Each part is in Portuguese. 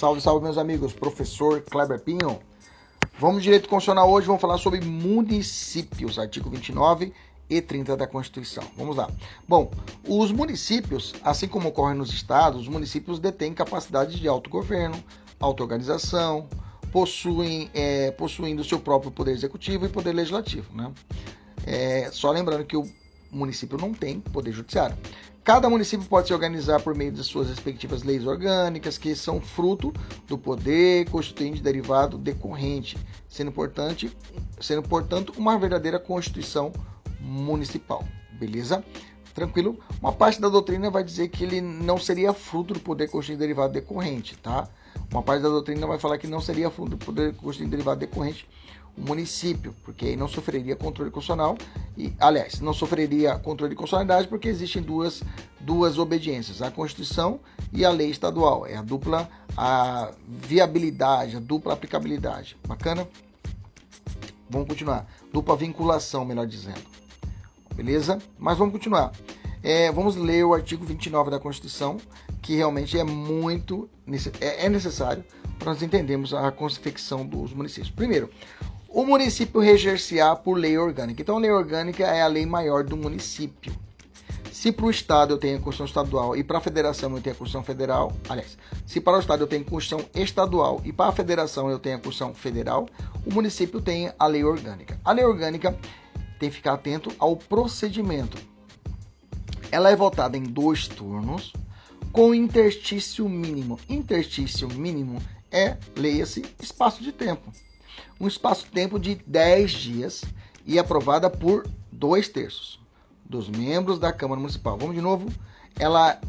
Salve, salve, meus amigos. Professor Kleber Pinho. Vamos direito constitucional hoje, vamos falar sobre municípios, artigo 29 e 30 da Constituição. Vamos lá. Bom, os municípios, assim como ocorre nos estados, os municípios detêm capacidade de autogoverno, auto-organização, possuem, é, possuindo seu próprio poder executivo e poder legislativo. Né? É, só lembrando que o município não tem poder judiciário. Cada município pode se organizar por meio de suas respectivas leis orgânicas, que são fruto do poder constituinte derivado decorrente, sendo, importante, sendo portanto uma verdadeira constituição municipal. Beleza? Tranquilo? Uma parte da doutrina vai dizer que ele não seria fruto do poder constituinte derivado decorrente, tá? Uma parte da doutrina vai falar que não seria fruto do poder constituinte derivado decorrente o município, porque aí não sofreria controle constitucional e, aliás, não sofreria controle de constitucionalidade porque existem duas, duas obediências, a Constituição e a lei estadual. É a dupla a viabilidade, a dupla aplicabilidade. Bacana? Vamos continuar. Dupla vinculação, melhor dizendo. Beleza? Mas vamos continuar. É, vamos ler o artigo 29 da Constituição, que realmente é muito é, é necessário para nós entendermos a confecção dos municípios. Primeiro, o município reger-se-á por lei orgânica. Então, lei orgânica é a lei maior do município. Se para o Estado eu tenho a Constituição Estadual e para a Federação eu tenho a Constituição Federal, aliás, se para o Estado eu tenho a Constituição Estadual e para a Federação eu tenho a Constituição Federal, o município tem a lei orgânica. A lei orgânica tem que ficar atento ao procedimento. Ela é votada em dois turnos com interstício mínimo. Interstício mínimo é, leia-se, espaço de tempo um espaço-tempo de 10 dias e aprovada por dois terços dos membros da Câmara Municipal. Vamos de novo. Ela,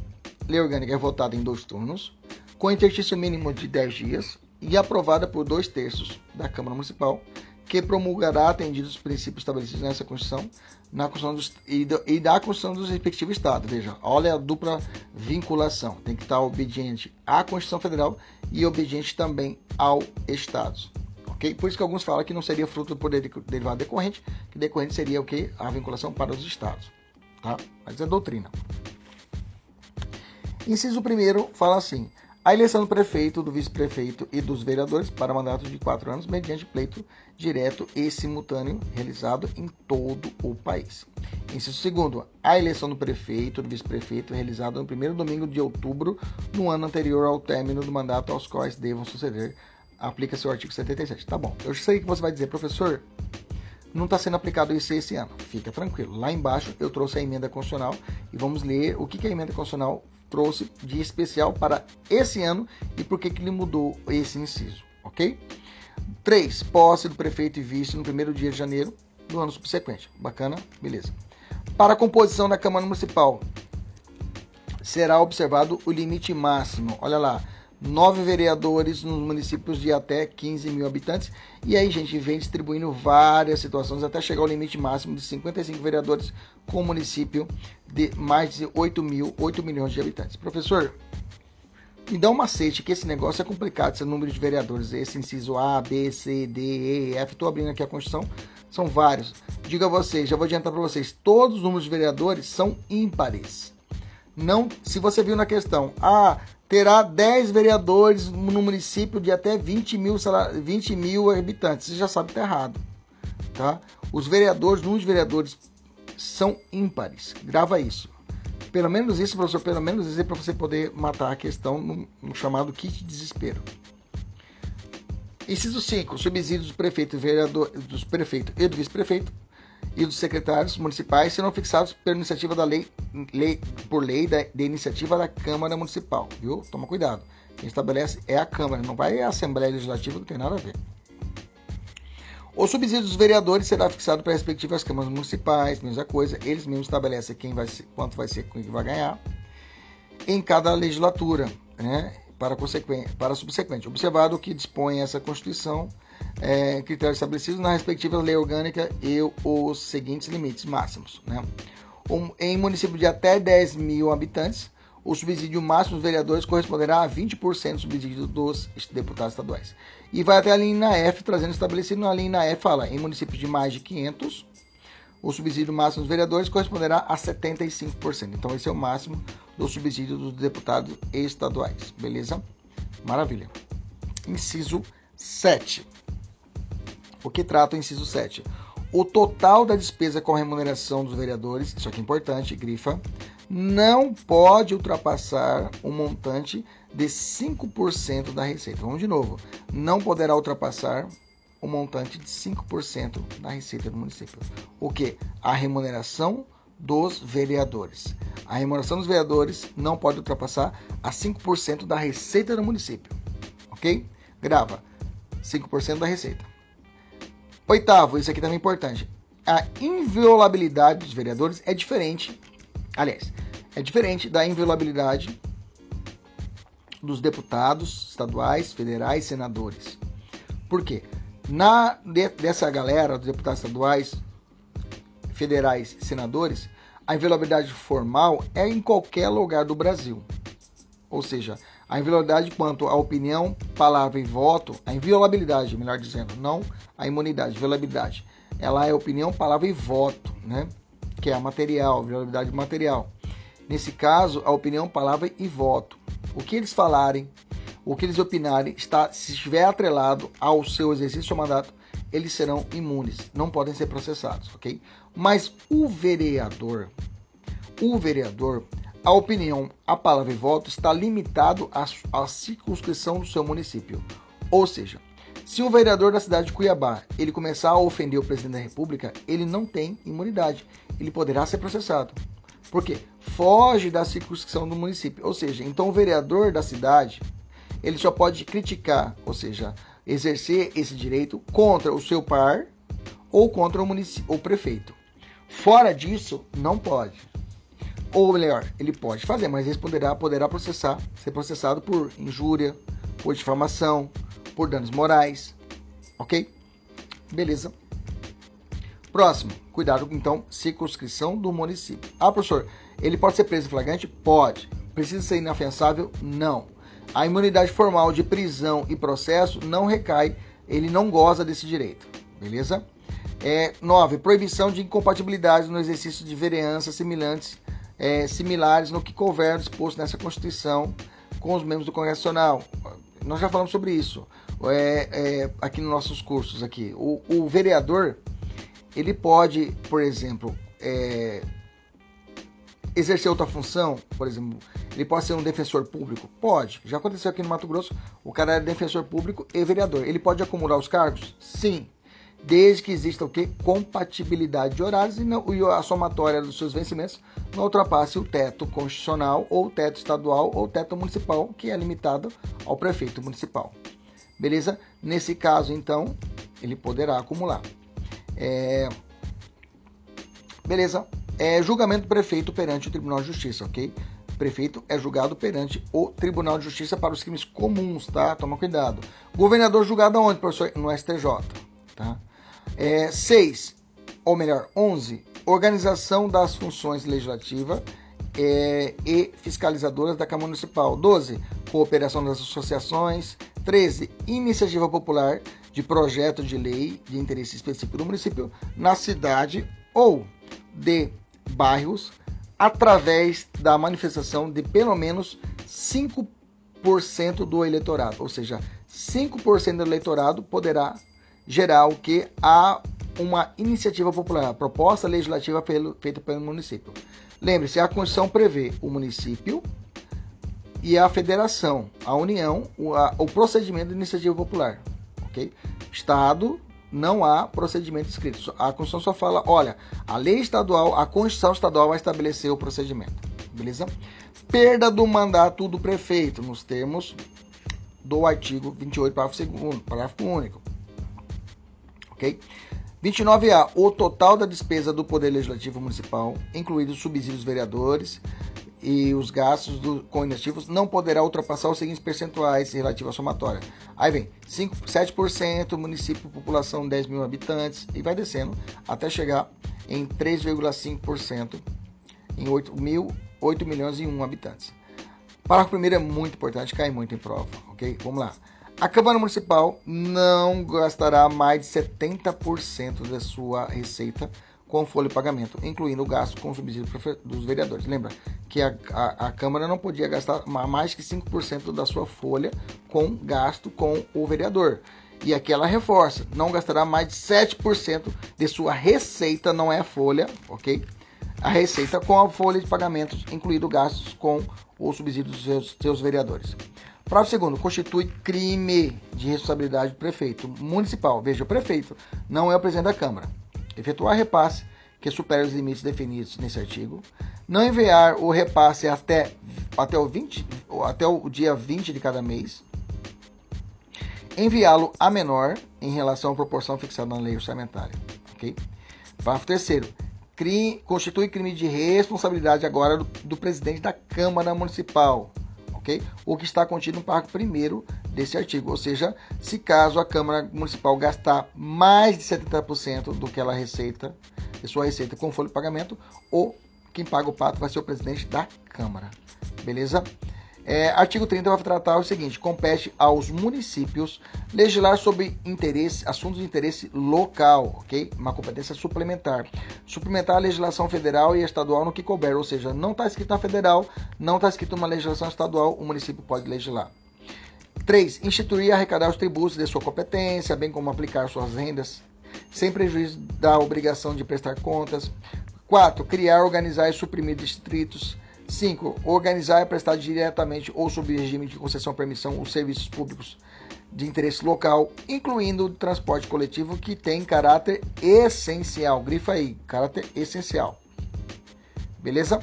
lei orgânica, é votada em dois turnos, com exercício mínimo de 10 dias e aprovada por dois terços da Câmara Municipal, que promulgará atendidos os princípios estabelecidos nessa Constituição na Constituição dos, e, do, e da Constituição dos respectivos Estados. Veja, olha a dupla vinculação. Tem que estar obediente à Constituição Federal e obediente também ao Estados. Por isso que alguns falam que não seria fruto do poder derivado decorrente, que decorrente seria o que? A vinculação para os estados. Tá? Mas é doutrina. Inciso 1 fala assim: a eleição do prefeito, do vice-prefeito e dos vereadores para mandatos de quatro anos, mediante pleito direto e simultâneo realizado em todo o país. Inciso 2. A eleição do prefeito, do vice-prefeito, realizada no primeiro domingo de outubro, no ano anterior ao término do mandato, aos quais devam suceder aplica-se o artigo 77. Tá bom, eu sei que você vai dizer, professor, não está sendo aplicado isso esse ano. Fica tranquilo. Lá embaixo eu trouxe a emenda constitucional e vamos ler o que, que a emenda constitucional trouxe de especial para esse ano e por que, que ele mudou esse inciso, ok? 3. Posse do prefeito e vice no primeiro dia de janeiro do ano subsequente. Bacana? Beleza. Para a composição da Câmara Municipal, será observado o limite máximo. Olha lá, nove vereadores nos municípios de até 15 mil habitantes. E aí, gente, vem distribuindo várias situações até chegar ao limite máximo de 55 vereadores com município de mais de 8 mil, 8 milhões de habitantes. Professor, me dá um macete que esse negócio é complicado, esse número de vereadores, esse inciso A, B, C, D, E, F. Estou abrindo aqui a Constituição, são vários. Digo a vocês, já vou adiantar para vocês, todos os números de vereadores são ímpares. Não, se você viu na questão, ah, terá 10 vereadores no município de até 20 mil, 20 mil habitantes. Você já sabe que está errado. Tá? Os vereadores, nos vereadores, são ímpares. Grava isso. Pelo menos isso, professor, pelo menos é para você poder matar a questão no, no chamado kit de desespero. Inciso 5. Subsídios do prefeito, vereador, dos prefeito e do vice-prefeito e dos secretários municipais serão fixados pela iniciativa da lei, lei por lei da, de iniciativa da Câmara Municipal, viu? Toma cuidado. Quem estabelece é a Câmara, não vai a Assembleia Legislativa, não tem nada a ver. O subsídio dos vereadores será fixado para as respectivas câmaras municipais, mesma coisa, eles mesmos estabelecem quem vai ser, quanto vai ser, quem vai ganhar em cada legislatura, né? Para, para subsequente. Observado que dispõe essa Constituição é, critérios estabelecidos na respectiva lei orgânica e os seguintes limites máximos. Né? Um, em município de até 10 mil habitantes, o subsídio máximo dos vereadores corresponderá a 20% do subsídio dos deputados estaduais. E vai até a linha F, trazendo estabelecido na linha F, fala, em municípios de mais de 500, o subsídio máximo dos vereadores corresponderá a 75%. Então, esse é o máximo do subsídio dos deputados estaduais, beleza? Maravilha. Inciso 7. O que trata o inciso 7? O total da despesa com remuneração dos vereadores, isso aqui é importante, grifa, não pode ultrapassar o montante de 5% da receita. Vamos de novo. Não poderá ultrapassar o montante de 5% da receita do município. O que? A remuneração dos vereadores. A remuneração dos vereadores não pode ultrapassar a 5% da receita do município. Ok? Grava. 5% da receita. Oitavo, isso aqui também é importante. A inviolabilidade dos vereadores é diferente, aliás, é diferente da inviolabilidade dos deputados estaduais, federais, senadores. Por quê? Na, de, dessa galera, dos deputados estaduais, federais e senadores, a inviolabilidade formal é em qualquer lugar do Brasil. Ou seja, a inviolabilidade quanto à opinião, palavra e voto, a inviolabilidade, melhor dizendo, não a imunidade, inviolabilidade. Ela é opinião, palavra e voto, né? Que é a material, inviolabilidade material. Nesse caso, a opinião, palavra e voto. O que eles falarem, o que eles opinarem, está, se estiver atrelado ao seu exercício do mandato, eles serão imunes, não podem ser processados, ok? Mas o vereador, o vereador, a opinião, a palavra e voto está limitado à, à circunscrição do seu município. Ou seja, se o vereador da cidade de Cuiabá ele começar a ofender o presidente da República, ele não tem imunidade. Ele poderá ser processado. Por quê? Foge da circunscrição do município. Ou seja, então o vereador da cidade ele só pode criticar, ou seja, exercer esse direito contra o seu par ou contra o, o prefeito. Fora disso, não pode. Ou melhor, ele pode fazer, mas responderá, poderá processar, ser processado por injúria, por difamação, por danos morais. Ok? Beleza. Próximo, cuidado então, circunscrição do município. Ah, professor, ele pode ser preso em flagrante? Pode. Precisa ser inafiançável? Não. A imunidade formal de prisão e processo não recai, ele não goza desse direito. Beleza? É, 9. Proibição de incompatibilidade no exercício de vereanças semelhantes é, similares no que couber disposto nessa Constituição com os membros do Congresso Nacional. Nós já falamos sobre isso é, é, aqui nos nossos cursos aqui. O, o, vereador ele pode, por exemplo, é, exercer outra função, por exemplo, ele pode ser um defensor público? Pode. Já aconteceu aqui no Mato Grosso, o cara é defensor público e vereador. Ele pode acumular os cargos? Sim desde que exista o que? Compatibilidade de horários e, não, e a somatória dos seus vencimentos não ultrapasse o teto constitucional ou teto estadual ou teto municipal, que é limitado ao prefeito municipal. Beleza? Nesse caso, então, ele poderá acumular. É... Beleza? É julgamento prefeito perante o Tribunal de Justiça, ok? Prefeito é julgado perante o Tribunal de Justiça para os crimes comuns, tá? Toma cuidado. Governador julgado aonde, professor? No STJ, tá? É, seis, ou melhor, 11, organização das funções legislativa é, e fiscalizadoras da Câmara Municipal. 12, cooperação das associações. 13, iniciativa popular de projeto de lei de interesse específico do município na cidade ou de bairros através da manifestação de pelo menos 5% do eleitorado, ou seja, 5% do eleitorado poderá geral que há uma iniciativa popular, proposta legislativa feita pelo município. Lembre-se, a Constituição prevê o município e a federação, a união, o, a, o procedimento de iniciativa popular. ok? Estado, não há procedimento escrito. A Constituição só fala, olha, a lei estadual, a Constituição estadual vai estabelecer o procedimento. Beleza? Perda do mandato do prefeito, nos termos do artigo 28, parágrafo 2 parágrafo único ok? 29A, o total da despesa do Poder Legislativo Municipal, incluídos os subsídios vereadores e os gastos do, com inativos, não poderá ultrapassar os seguintes percentuais relativos à somatória. Aí vem 5, 7%, município, população 10 mil habitantes, e vai descendo até chegar em 3,5% em 8, mil, 8 milhões e 1 habitantes. Parágrafo primeiro é muito importante, cai muito em prova, ok? Vamos lá. A Câmara Municipal não gastará mais de 70% da sua receita com folha de pagamento, incluindo o gasto com subsídio dos vereadores. Lembra que a, a, a Câmara não podia gastar mais que 5% da sua folha com gasto com o vereador. E aqui ela reforça, não gastará mais de 7% de sua receita, não é a folha, ok? A receita com a folha de pagamentos, incluído gastos com o subsídio dos seus, seus vereadores. Parágrafo segundo, constitui crime de responsabilidade do prefeito municipal. Veja, o prefeito não é o presidente da Câmara. Efetuar repasse que supere os limites definidos nesse artigo. Não enviar o repasse até, até, o, 20, até o dia 20 de cada mês enviá-lo a menor em relação à proporção fixada na lei orçamentária. Ok? Parágrafo terceiro. Crime, constitui crime de responsabilidade agora do, do, presidente da Câmara Municipal, ok? O que está contido no parágrafo primeiro desse artigo, ou seja, se caso a Câmara Municipal gastar mais de 70% do que ela receita, de sua receita com folha de pagamento, ou quem paga o pato vai ser o presidente da Câmara, beleza? É, artigo 30 vai tratar o seguinte: compete aos municípios legislar sobre interesse, assuntos de interesse local, ok? Uma competência suplementar. Suplementar a legislação federal e estadual no que couber, ou seja, não está escrito na federal, não está escrito uma legislação estadual, o município pode legislar. 3. Instituir e arrecadar os tributos de sua competência, bem como aplicar suas rendas, sem prejuízo da obrigação de prestar contas. 4. Criar, organizar e suprimir distritos 5. Organizar e prestar diretamente ou sob regime de concessão permissão os serviços públicos de interesse local, incluindo o transporte coletivo que tem caráter essencial. Grifa aí, caráter essencial. Beleza?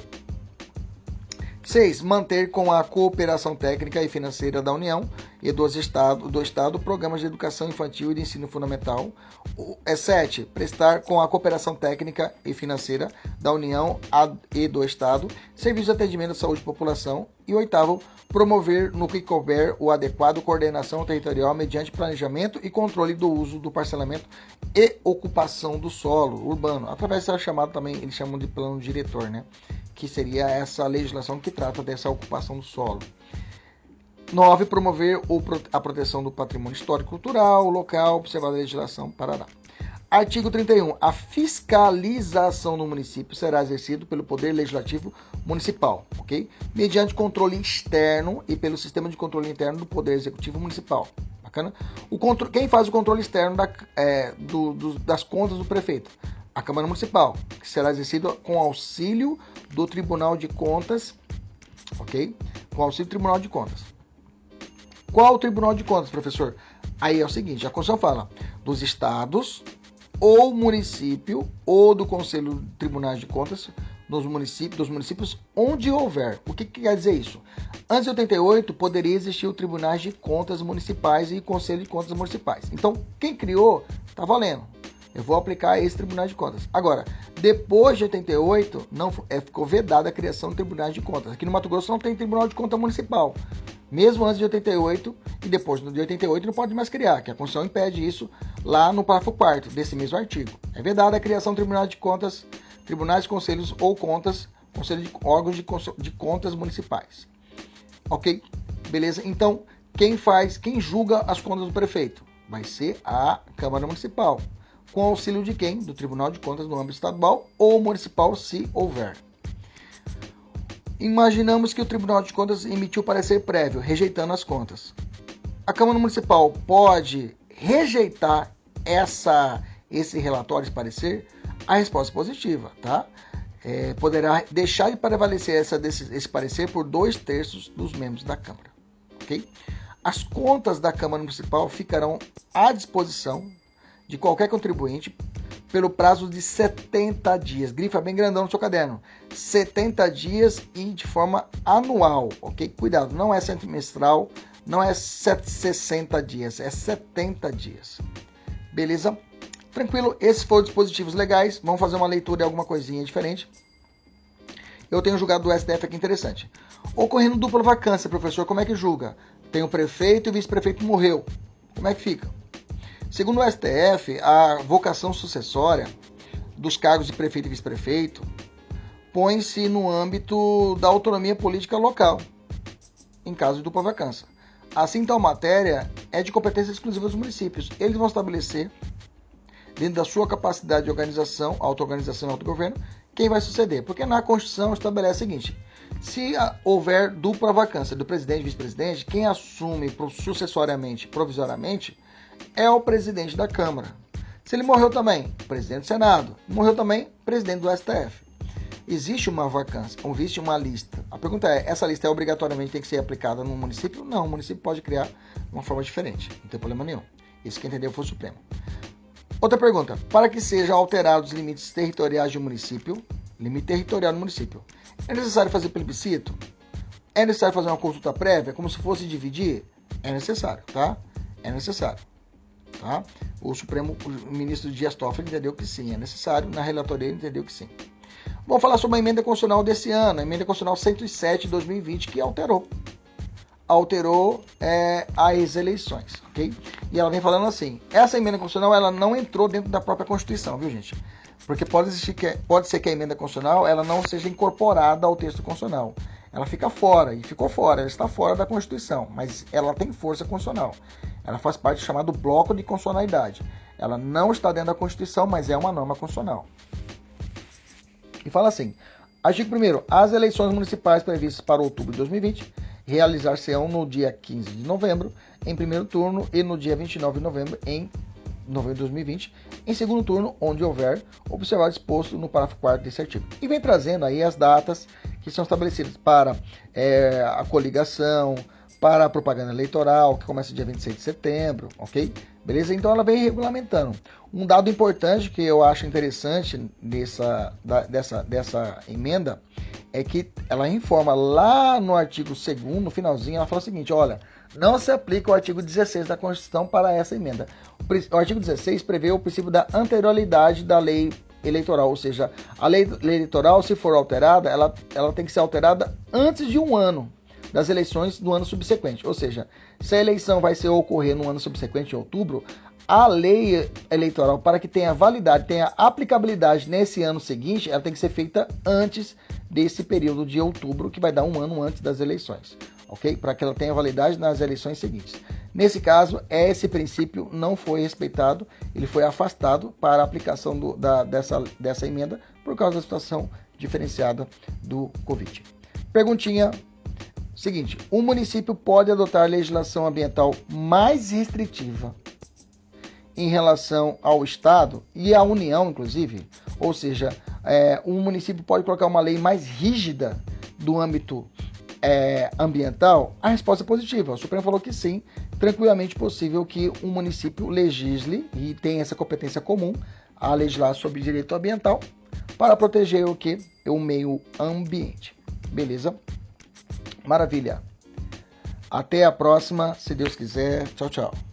6. Manter com a cooperação técnica e financeira da União e dos estado, do Estado programas de educação infantil e de ensino fundamental. É 7. Prestar com a cooperação técnica e financeira da União e do Estado serviços de atendimento à saúde da população. E 8. Promover no que couber o adequado coordenação territorial mediante planejamento e controle do uso do parcelamento e ocupação do solo urbano, através da chamada também, eles chamam de plano diretor, né? que seria essa legislação que trata dessa ocupação do solo. 9. Promover a proteção do patrimônio histórico cultural local, observar a legislação Paraná. Artigo 31. A fiscalização no município será exercida pelo Poder Legislativo Municipal, ok? Mediante controle externo e pelo sistema de controle interno do Poder Executivo Municipal. Bacana? O. Quem faz o controle externo da, é, do, do, das contas do prefeito? a Câmara Municipal, que será exercido com auxílio do Tribunal de Contas, ok? Com auxílio do Tribunal de Contas. Qual o Tribunal de Contas, professor? Aí é o seguinte, a Constituição fala dos estados ou município ou do Conselho Tribunais de Contas nos municípios, dos municípios onde houver. O que, que quer dizer isso? Antes de 88, poderia existir o Tribunais de Contas Municipais e Conselho de Contas Municipais. Então, quem criou, está valendo. Eu vou aplicar esse Tribunal de Contas. Agora, depois de 88, não, é, ficou vedada a criação de tribunais de contas. Aqui no Mato Grosso não tem Tribunal de Conta Municipal. Mesmo antes de 88 e depois de 88 não pode mais criar, que a Constituição impede isso lá no parágrafo 4 desse mesmo artigo. É vedada a criação de tribunais de contas, tribunais, conselhos ou contas, conselho de órgãos de, de contas municipais. Ok? Beleza? Então, quem faz, quem julga as contas do prefeito? Vai ser a Câmara Municipal com auxílio de quem? Do Tribunal de Contas no âmbito estadual ou municipal, se houver. Imaginamos que o Tribunal de Contas emitiu parecer prévio, rejeitando as contas. A Câmara Municipal pode rejeitar essa, esse relatório, esse parecer? A resposta é positiva, tá? É, poderá deixar de prevalecer essa, desse, esse parecer por dois terços dos membros da Câmara. ok? As contas da Câmara Municipal ficarão à disposição de qualquer contribuinte pelo prazo de 70 dias. Grifa bem grandão no seu caderno. 70 dias e de forma anual, ok? Cuidado, não é semestral, não é 60 dias, é 70 dias. Beleza? Tranquilo, esses foram os dispositivos legais. Vamos fazer uma leitura de alguma coisinha diferente. Eu tenho julgado do STF aqui interessante. Ocorrendo dupla vacância, professor, como é que julga? Tem o prefeito e o vice-prefeito morreu. Como é que fica? Segundo o STF, a vocação sucessória dos cargos de prefeito e vice-prefeito põe-se no âmbito da autonomia política local, em caso de dupla vacância. Assim, tal matéria é de competência exclusiva dos municípios. Eles vão estabelecer dentro da sua capacidade de organização, auto-organização e autogoverno, quem vai suceder. Porque na Constituição estabelece o seguinte: se houver dupla vacância do presidente e vice-presidente, quem assume sucessoriamente, provisoriamente, é o presidente da Câmara. Se ele morreu também, presidente do Senado. Morreu também, presidente do STF. Existe uma vacância, existe uma lista. A pergunta é: essa lista é obrigatoriamente tem que ser aplicada no município? Não, o município pode criar de uma forma diferente, não tem problema nenhum. Isso que entendeu foi o Supremo. Outra pergunta: para que sejam alterados os limites territoriais de um município, limite territorial do município, é necessário fazer plebiscito? É necessário fazer uma consulta prévia, como se fosse dividir? É necessário, tá? É necessário. Tá? O Supremo, o ministro Dias Toffoli entendeu que sim, é necessário. Na relatoria ele entendeu que sim. Vamos falar sobre a emenda constitucional desse ano, a emenda constitucional 107 de 2020, que alterou. Alterou é, as eleições, ok? E ela vem falando assim: essa emenda constitucional ela não entrou dentro da própria Constituição, viu, gente? Porque pode, existir que, pode ser que a emenda constitucional ela não seja incorporada ao texto constitucional. Ela fica fora, e ficou fora, ela está fora da Constituição, mas ela tem força constitucional. Ela faz parte do chamado bloco de constitucionalidade. Ela não está dentro da Constituição, mas é uma norma constitucional. E fala assim: artigo 1. As eleições municipais previstas para outubro de 2020 realizar-se-ão no dia 15 de novembro, em primeiro turno, e no dia 29 de novembro, em novembro de 2020, em segundo turno, onde houver observado exposto no parágrafo 4 desse artigo. E vem trazendo aí as datas que são estabelecidas para é, a coligação, para a propaganda eleitoral, que começa dia 26 de setembro, ok? Beleza? Então ela vem regulamentando. Um dado importante que eu acho interessante dessa, da, dessa, dessa emenda é que ela informa lá no artigo 2 no finalzinho, ela fala o seguinte, olha, não se aplica o artigo 16 da Constituição para essa emenda. O artigo 16 prevê o princípio da anterioridade da lei eleitoral, ou seja, a lei eleitoral, se for alterada, ela, ela tem que ser alterada antes de um ano das eleições do ano subsequente. Ou seja, se a eleição vai ser ocorrer no ano subsequente, em outubro, a lei eleitoral, para que tenha validade, tenha aplicabilidade nesse ano seguinte, ela tem que ser feita antes desse período de outubro, que vai dar um ano antes das eleições ok? Para que ela tenha validade nas eleições seguintes. Nesse caso, esse princípio não foi respeitado, ele foi afastado para a aplicação do, da, dessa, dessa emenda por causa da situação diferenciada do Covid. Perguntinha seguinte: o município pode adotar legislação ambiental mais restritiva em relação ao Estado e à União, inclusive? Ou seja, é, um município pode colocar uma lei mais rígida do âmbito é, ambiental? A resposta é positiva. O Supremo falou que sim, tranquilamente possível que um município legisle e tenha essa competência comum a legislar sobre direito ambiental para proteger o que? O meio ambiente. Beleza? Maravilha. Até a próxima, se Deus quiser. Tchau, tchau.